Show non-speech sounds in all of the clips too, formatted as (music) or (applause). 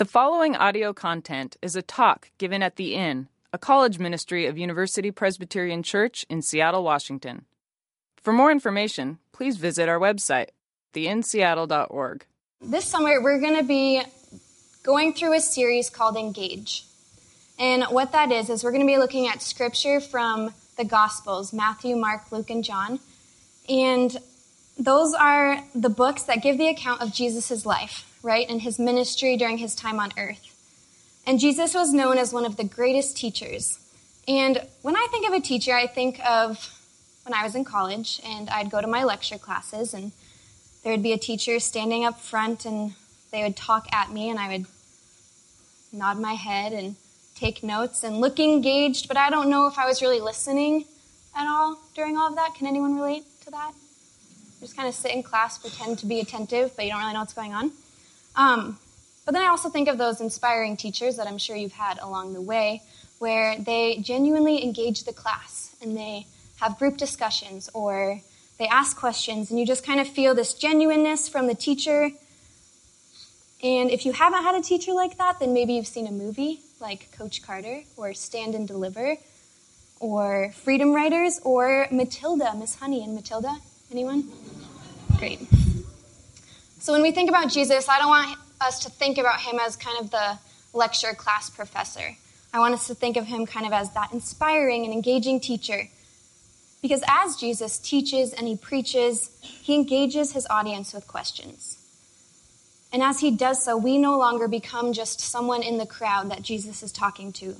The following audio content is a talk given at The Inn, a college ministry of University Presbyterian Church in Seattle, Washington. For more information, please visit our website, theinseattle.org. This summer, we're going to be going through a series called Engage. And what that is, is we're going to be looking at scripture from the Gospels Matthew, Mark, Luke, and John. And those are the books that give the account of Jesus' life, right, and his ministry during his time on earth. And Jesus was known as one of the greatest teachers. And when I think of a teacher, I think of when I was in college and I'd go to my lecture classes and there would be a teacher standing up front and they would talk at me and I would nod my head and take notes and look engaged, but I don't know if I was really listening at all during all of that. Can anyone relate to that? just kind of sit in class, pretend to be attentive, but you don't really know what's going on. Um, but then I also think of those inspiring teachers that I'm sure you've had along the way, where they genuinely engage the class and they have group discussions or they ask questions, and you just kind of feel this genuineness from the teacher. And if you haven't had a teacher like that, then maybe you've seen a movie like Coach Carter or Stand and Deliver or Freedom Writers or Matilda, Miss Honey and Matilda. Anyone? Great. So when we think about Jesus, I don't want us to think about him as kind of the lecture class professor. I want us to think of him kind of as that inspiring and engaging teacher. Because as Jesus teaches and he preaches, he engages his audience with questions. And as he does so, we no longer become just someone in the crowd that Jesus is talking to,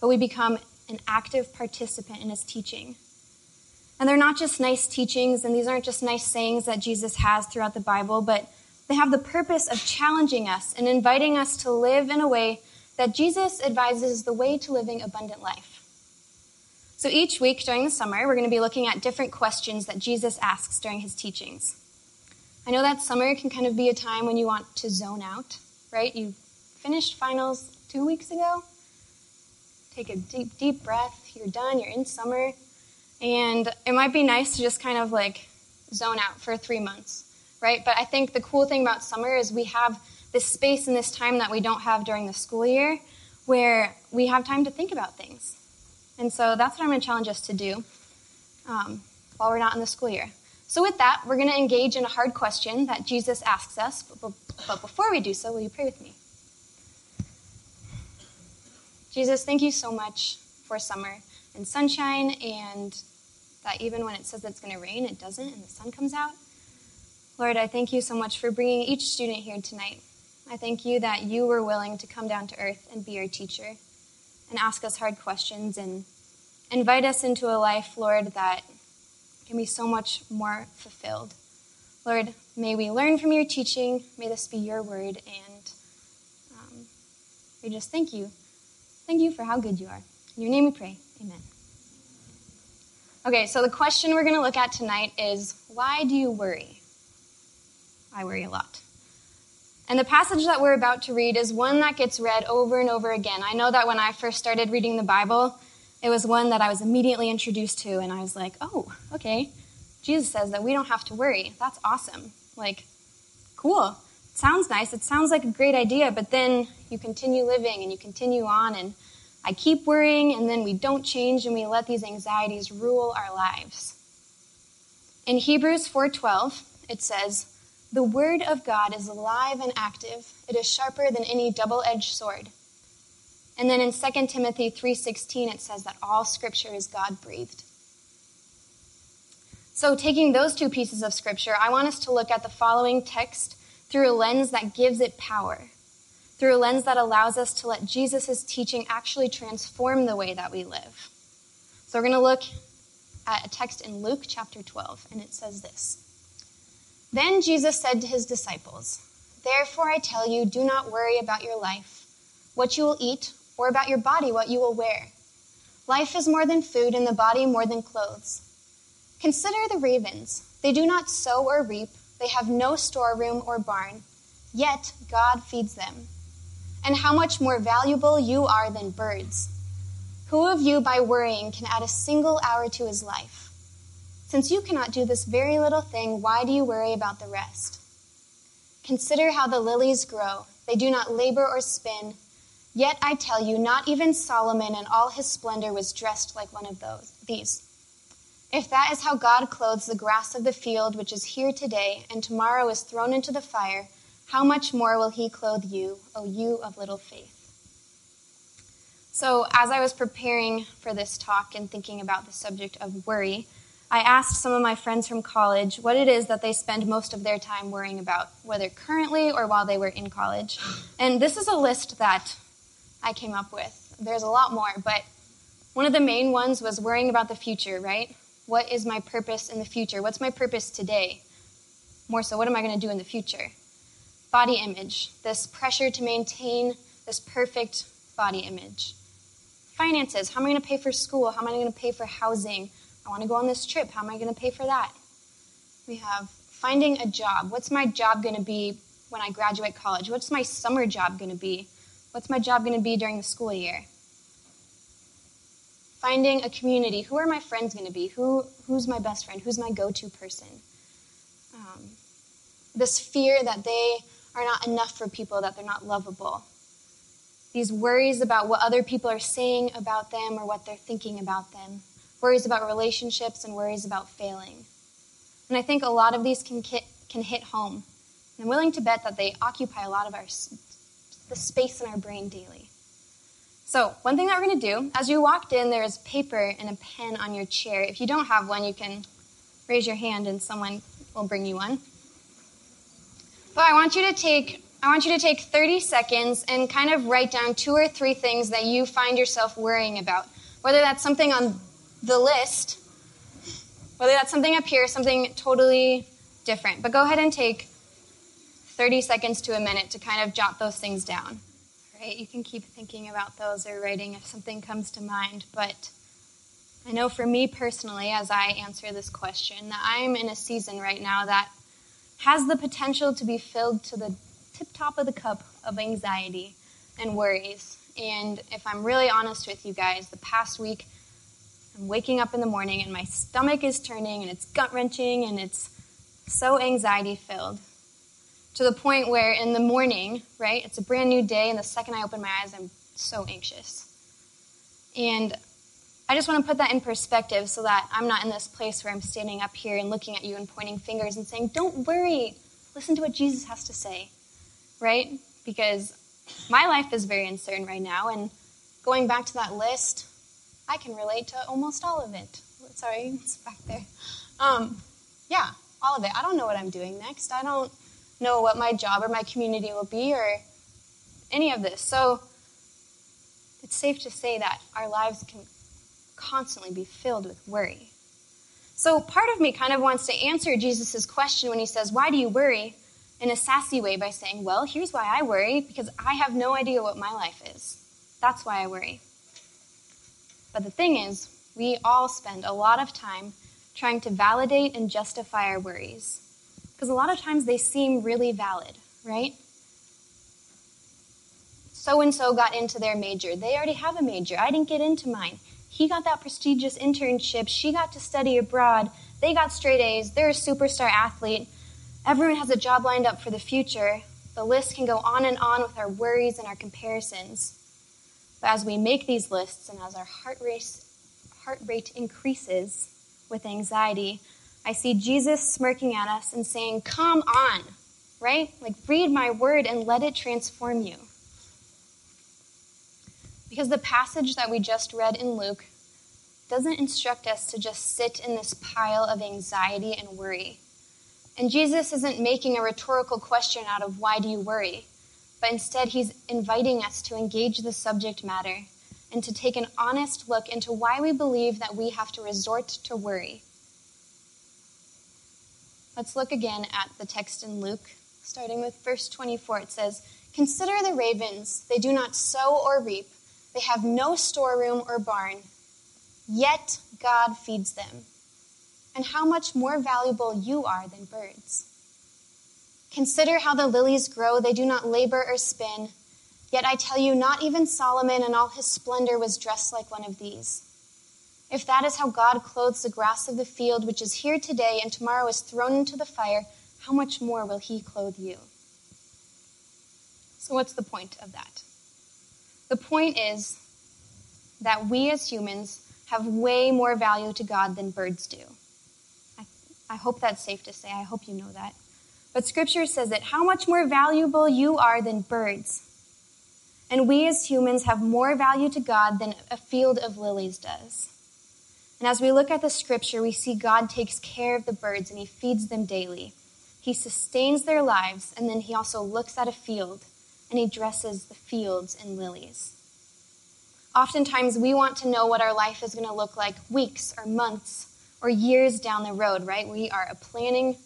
but we become an active participant in his teaching. And they're not just nice teachings, and these aren't just nice sayings that Jesus has throughout the Bible, but they have the purpose of challenging us and inviting us to live in a way that Jesus advises is the way to living abundant life. So each week during the summer, we're going to be looking at different questions that Jesus asks during his teachings. I know that summer can kind of be a time when you want to zone out, right? You finished finals two weeks ago. Take a deep, deep breath. You're done. You're in summer. And it might be nice to just kind of like zone out for three months, right? But I think the cool thing about summer is we have this space and this time that we don't have during the school year where we have time to think about things. And so that's what I'm going to challenge us to do um, while we're not in the school year. So, with that, we're going to engage in a hard question that Jesus asks us. But, but before we do so, will you pray with me? Jesus, thank you so much for summer and sunshine and that even when it says it's going to rain, it doesn't, and the sun comes out. Lord, I thank you so much for bringing each student here tonight. I thank you that you were willing to come down to earth and be our teacher and ask us hard questions and invite us into a life, Lord, that can be so much more fulfilled. Lord, may we learn from your teaching. May this be your word. And um, we just thank you. Thank you for how good you are. In your name we pray. Amen. Okay, so the question we're going to look at tonight is why do you worry? I worry a lot. And the passage that we're about to read is one that gets read over and over again. I know that when I first started reading the Bible, it was one that I was immediately introduced to, and I was like, oh, okay. Jesus says that we don't have to worry. That's awesome. Like, cool. It sounds nice. It sounds like a great idea, but then you continue living and you continue on, and I keep worrying, and then we don't change, and we let these anxieties rule our lives. In Hebrews 4:12, it says, "The word of God is alive and active. It is sharper than any double-edged sword." And then in 2 Timothy 3:16 it says that all scripture is God-breathed. So taking those two pieces of scripture, I want us to look at the following text through a lens that gives it power through a lens that allows us to let Jesus' teaching actually transform the way that we live. So we're going to look at a text in Luke chapter 12, and it says this Then Jesus said to his disciples, Therefore I tell you, do not worry about your life, what you will eat, or about your body, what you will wear. Life is more than food, and the body more than clothes. Consider the ravens. They do not sow or reap, they have no storeroom or barn, yet God feeds them and how much more valuable you are than birds. Who of you, by worrying, can add a single hour to his life? Since you cannot do this very little thing, why do you worry about the rest? Consider how the lilies grow. They do not labor or spin. Yet I tell you, not even Solomon in all his splendor was dressed like one of those, these. If that is how God clothes the grass of the field, which is here today and tomorrow is thrown into the fire, how much more will he clothe you, O you of little faith? So, as I was preparing for this talk and thinking about the subject of worry, I asked some of my friends from college what it is that they spend most of their time worrying about, whether currently or while they were in college. And this is a list that I came up with. There's a lot more, but one of the main ones was worrying about the future, right? What is my purpose in the future? What's my purpose today? More so, what am I going to do in the future? Body image, this pressure to maintain this perfect body image. Finances, how am I going to pay for school? How am I going to pay for housing? I want to go on this trip. How am I going to pay for that? We have finding a job. What's my job going to be when I graduate college? What's my summer job going to be? What's my job going to be during the school year? Finding a community. Who are my friends going to be? Who, who's my best friend? Who's my go to person? Um, this fear that they are not enough for people, that they're not lovable. These worries about what other people are saying about them or what they're thinking about them worries about relationships, and worries about failing. And I think a lot of these can, can hit home. And I'm willing to bet that they occupy a lot of our the space in our brain daily. So, one thing that we're going to do, as you walked in, there is paper and a pen on your chair. If you don't have one, you can raise your hand and someone will bring you one. But I want you to take I want you to take 30 seconds and kind of write down two or three things that you find yourself worrying about. Whether that's something on the list, whether that's something up here, something totally different. But go ahead and take 30 seconds to a minute to kind of jot those things down. Right? You can keep thinking about those or writing if something comes to mind, but I know for me personally, as I answer this question, that I'm in a season right now that has the potential to be filled to the tip top of the cup of anxiety and worries. And if I'm really honest with you guys, the past week I'm waking up in the morning and my stomach is turning and it's gut wrenching and it's so anxiety filled. To the point where in the morning, right, it's a brand new day, and the second I open my eyes, I'm so anxious. And I just want to put that in perspective so that I'm not in this place where I'm standing up here and looking at you and pointing fingers and saying, Don't worry, listen to what Jesus has to say, right? Because my life is very uncertain right now, and going back to that list, I can relate to almost all of it. Sorry, (laughs) it's back there. Um, yeah, all of it. I don't know what I'm doing next. I don't know what my job or my community will be or any of this. So it's safe to say that our lives can constantly be filled with worry. So part of me kind of wants to answer Jesus' question when he says, Why do you worry? in a sassy way by saying, Well, here's why I worry, because I have no idea what my life is. That's why I worry. But the thing is, we all spend a lot of time trying to validate and justify our worries. Because a lot of times they seem really valid, right? So and so got into their major. They already have a major. I didn't get into mine. He got that prestigious internship. She got to study abroad. They got straight A's. They're a superstar athlete. Everyone has a job lined up for the future. The list can go on and on with our worries and our comparisons. But as we make these lists and as our heart rate, heart rate increases with anxiety, I see Jesus smirking at us and saying, Come on, right? Like, read my word and let it transform you. Because the passage that we just read in Luke doesn't instruct us to just sit in this pile of anxiety and worry. And Jesus isn't making a rhetorical question out of why do you worry? but instead he's inviting us to engage the subject matter and to take an honest look into why we believe that we have to resort to worry. Let's look again at the text in Luke, starting with verse 24. It says, Consider the ravens. They do not sow or reap, they have no storeroom or barn, yet God feeds them. And how much more valuable you are than birds. Consider how the lilies grow, they do not labor or spin. Yet I tell you, not even Solomon in all his splendor was dressed like one of these. If that is how God clothes the grass of the field, which is here today and tomorrow is thrown into the fire, how much more will he clothe you? So, what's the point of that? The point is that we as humans have way more value to God than birds do. I, I hope that's safe to say. I hope you know that. But Scripture says that how much more valuable you are than birds. And we as humans have more value to God than a field of lilies does. And as we look at the Scripture, we see God takes care of the birds and He feeds them daily. He sustains their lives, and then He also looks at a field and He dresses the fields in lilies. Oftentimes, we want to know what our life is going to look like weeks or months or years down the road, right? We are a planning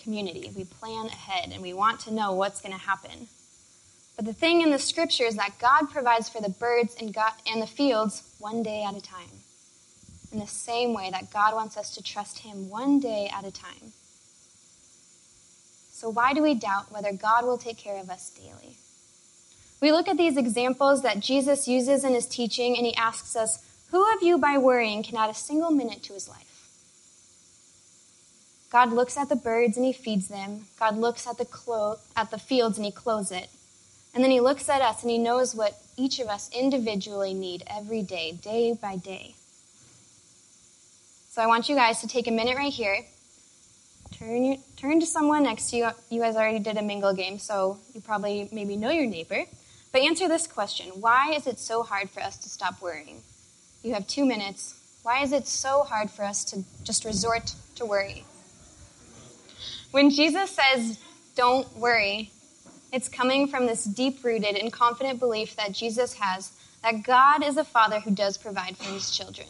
community. We plan ahead and we want to know what's going to happen. But the thing in the scripture is that God provides for the birds and, God, and the fields one day at a time. In the same way that God wants us to trust Him one day at a time. So, why do we doubt whether God will take care of us daily? We look at these examples that Jesus uses in his teaching, and he asks us, Who of you by worrying can add a single minute to his life? God looks at the birds and he feeds them. God looks at the, clo- at the fields and he clothes it. And then he looks at us and he knows what each of us individually need every day, day by day. So I want you guys to take a minute right here. Turn, turn to someone next to you. You guys already did a mingle game, so you probably maybe know your neighbor. But answer this question Why is it so hard for us to stop worrying? You have two minutes. Why is it so hard for us to just resort to worry? When Jesus says, don't worry, it's coming from this deep rooted and confident belief that Jesus has that God is a father who does provide for his children.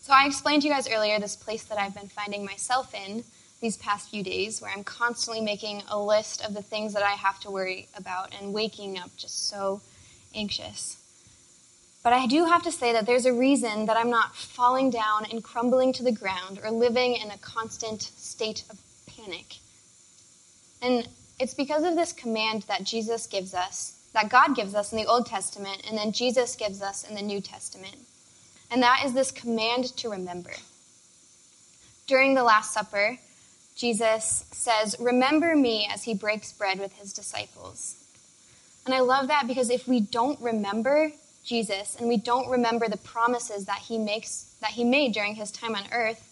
So I explained to you guys earlier this place that I've been finding myself in these past few days where I'm constantly making a list of the things that I have to worry about and waking up just so anxious. But I do have to say that there's a reason that I'm not falling down and crumbling to the ground or living in a constant state of panic. And it's because of this command that Jesus gives us, that God gives us in the Old Testament, and then Jesus gives us in the New Testament. And that is this command to remember. During the Last Supper, Jesus says, Remember me as he breaks bread with his disciples. And I love that because if we don't remember Jesus and we don't remember the promises that he makes that he made during his time on earth,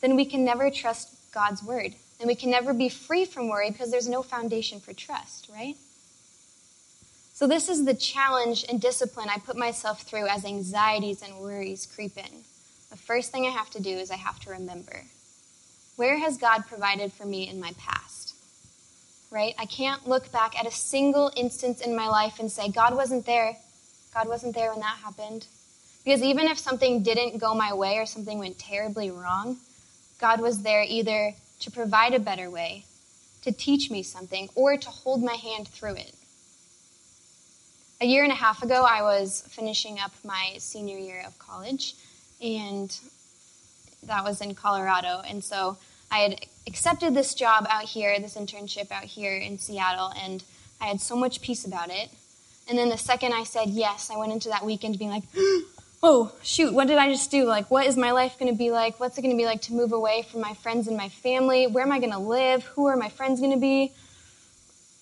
then we can never trust God's word. And we can never be free from worry because there's no foundation for trust, right? So, this is the challenge and discipline I put myself through as anxieties and worries creep in. The first thing I have to do is I have to remember. Where has God provided for me in my past? Right? I can't look back at a single instance in my life and say, God wasn't there. God wasn't there when that happened. Because even if something didn't go my way or something went terribly wrong, God was there either to provide a better way, to teach me something, or to hold my hand through it. A year and a half ago, I was finishing up my senior year of college, and that was in Colorado. And so I had accepted this job out here, this internship out here in Seattle, and I had so much peace about it. And then the second I said yes, I went into that weekend being like, (gasps) oh, shoot, what did I just do? Like, what is my life going to be like? What's it going to be like to move away from my friends and my family? Where am I going to live? Who are my friends going to be?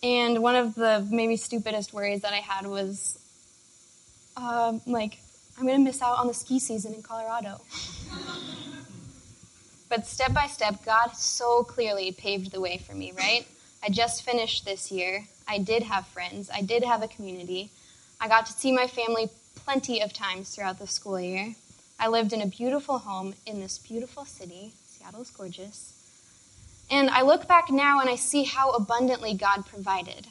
And one of the maybe stupidest worries that I had was, uh, like, I'm going to miss out on the ski season in Colorado. (laughs) But step by step, God so clearly paved the way for me, right? I just finished this year. I did have friends. I did have a community. I got to see my family plenty of times throughout the school year. I lived in a beautiful home in this beautiful city. Seattle's gorgeous. And I look back now and I see how abundantly God provided.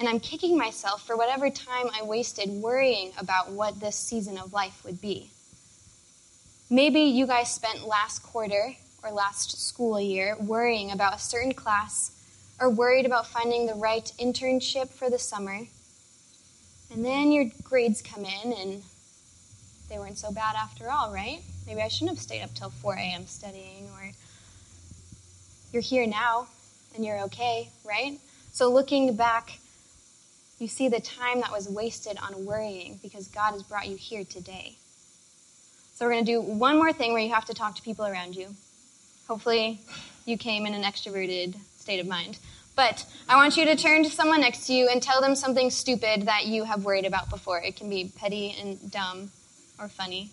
And I'm kicking myself for whatever time I wasted worrying about what this season of life would be. Maybe you guys spent last quarter or last school year worrying about a certain class or worried about finding the right internship for the summer. And then your grades come in and they weren't so bad after all, right? Maybe I shouldn't have stayed up till 4 a.m. studying, or you're here now and you're okay, right? So looking back, you see the time that was wasted on worrying because God has brought you here today. So we're going to do one more thing where you have to talk to people around you. Hopefully, you came in an extroverted state of mind. But I want you to turn to someone next to you and tell them something stupid that you have worried about before. It can be petty and dumb or funny.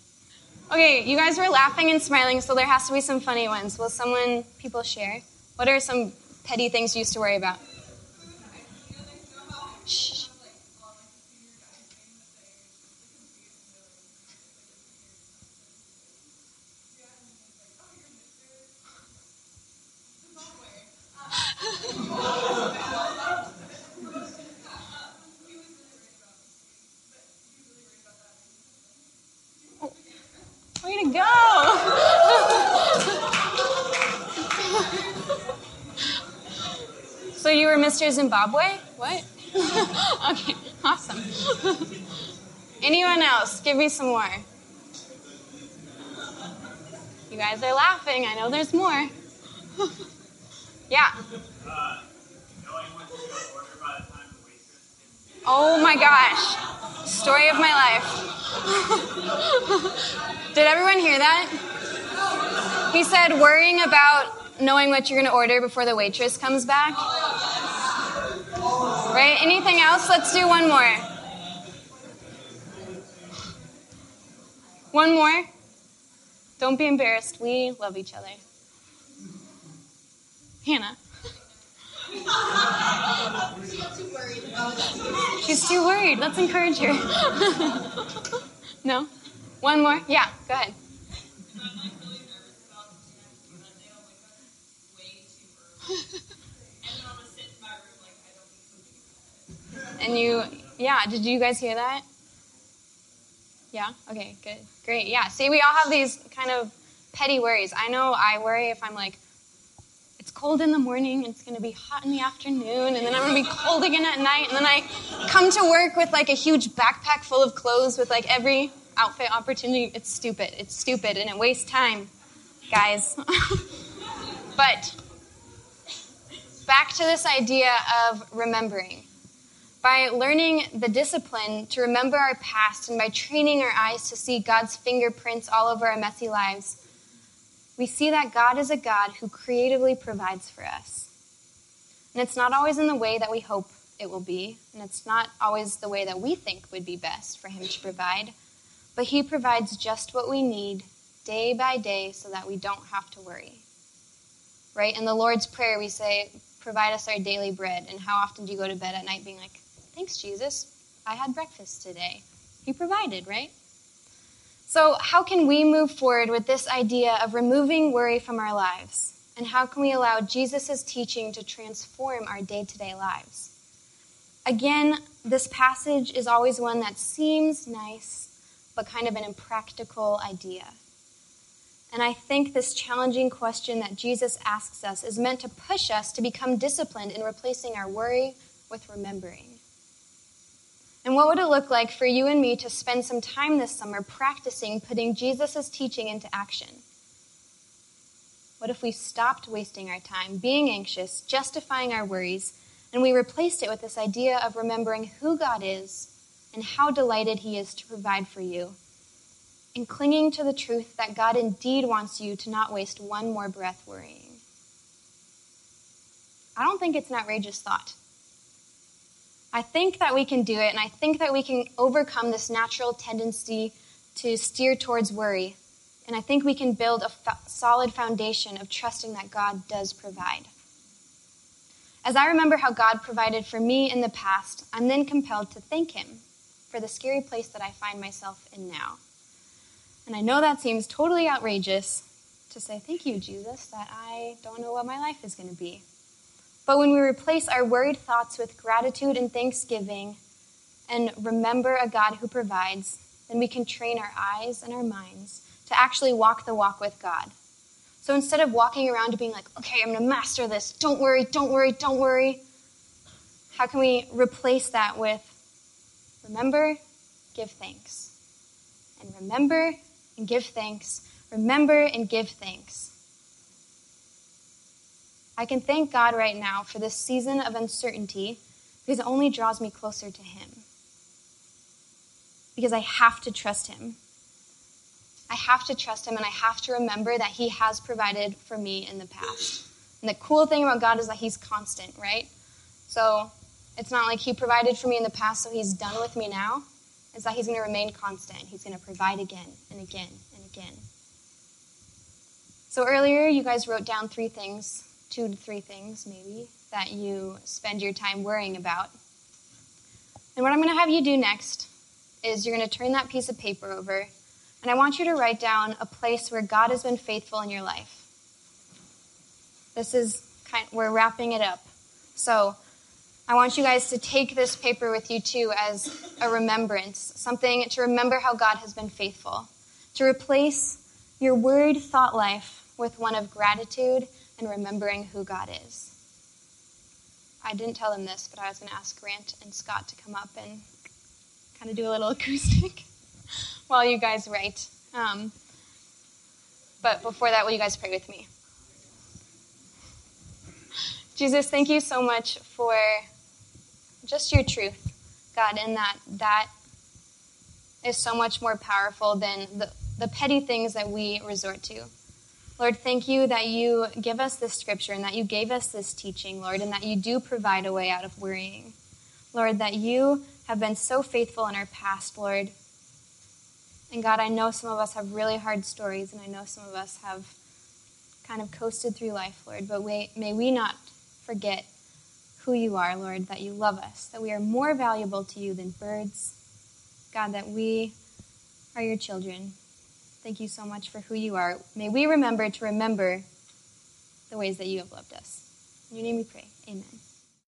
Okay, you guys were laughing and smiling, so there has to be some funny ones. Will someone, people share? What are some petty things you used to worry about? Shh. Go! (laughs) so you were Mr. Zimbabwe? What? (laughs) okay, awesome. Anyone else? Give me some more. You guys are laughing. I know there's more. (laughs) yeah. Oh my gosh. Story of my life. (laughs) Did everyone hear that? He said worrying about knowing what you're going to order before the waitress comes back. Right? Anything else? Let's do one more. One more. Don't be embarrassed. We love each other. Hannah. (laughs) She's too worried. Let's encourage her. (laughs) no? One more? Yeah, go ahead. (laughs) and you, yeah, did you guys hear that? Yeah? Okay, good. Great. Yeah, see, we all have these kind of petty worries. I know I worry if I'm like, it's cold in the morning, it's going to be hot in the afternoon, and then I'm going to be cold again at night, and then I come to work with like a huge backpack full of clothes with like every outfit opportunity. It's stupid. It's stupid, and it wastes time, guys. (laughs) but back to this idea of remembering. By learning the discipline to remember our past and by training our eyes to see God's fingerprints all over our messy lives, we see that God is a God who creatively provides for us. And it's not always in the way that we hope it will be, and it's not always the way that we think would be best for Him to provide, but He provides just what we need day by day so that we don't have to worry. Right? In the Lord's Prayer, we say, Provide us our daily bread. And how often do you go to bed at night being like, Thanks, Jesus. I had breakfast today. He provided, right? So, how can we move forward with this idea of removing worry from our lives? And how can we allow Jesus' teaching to transform our day to day lives? Again, this passage is always one that seems nice, but kind of an impractical idea. And I think this challenging question that Jesus asks us is meant to push us to become disciplined in replacing our worry with remembering. And what would it look like for you and me to spend some time this summer practicing putting Jesus' teaching into action? What if we stopped wasting our time being anxious, justifying our worries, and we replaced it with this idea of remembering who God is and how delighted He is to provide for you, and clinging to the truth that God indeed wants you to not waste one more breath worrying? I don't think it's an outrageous thought. I think that we can do it, and I think that we can overcome this natural tendency to steer towards worry. And I think we can build a fa- solid foundation of trusting that God does provide. As I remember how God provided for me in the past, I'm then compelled to thank Him for the scary place that I find myself in now. And I know that seems totally outrageous to say, Thank you, Jesus, that I don't know what my life is going to be. But when we replace our worried thoughts with gratitude and thanksgiving and remember a God who provides, then we can train our eyes and our minds to actually walk the walk with God. So instead of walking around being like, okay, I'm going to master this, don't worry, don't worry, don't worry, how can we replace that with remember, give thanks? And remember and give thanks. Remember and give thanks. I can thank God right now for this season of uncertainty because it only draws me closer to Him. Because I have to trust Him. I have to trust Him and I have to remember that He has provided for me in the past. And the cool thing about God is that He's constant, right? So it's not like He provided for me in the past, so He's done with me now. It's that He's going to remain constant. He's going to provide again and again and again. So earlier, you guys wrote down three things, two to three things maybe, that you spend your time worrying about. And what I'm going to have you do next is you're going to turn that piece of paper over, and I want you to write down a place where God has been faithful in your life. This is kind of, we're wrapping it up. So I want you guys to take this paper with you too as a remembrance, something to remember how God has been faithful, to replace your worried thought life with one of gratitude and remembering who God is. I didn't tell them this, but I was going to ask Grant and Scott to come up and kind of do a little (laughs) acoustic while you guys write. Um, but before that, will you guys pray with me? Jesus, thank you so much for just your truth, God, and that that is so much more powerful than the, the petty things that we resort to. Lord, thank you that you give us this scripture and that you gave us this teaching, Lord, and that you do provide a way out of worrying. Lord, that you have been so faithful in our past, Lord. And God, I know some of us have really hard stories, and I know some of us have kind of coasted through life, Lord, but may we not forget who you are, Lord, that you love us, that we are more valuable to you than birds. God, that we are your children. Thank you so much for who you are. May we remember to remember the ways that you have loved us. In your name we pray. Amen.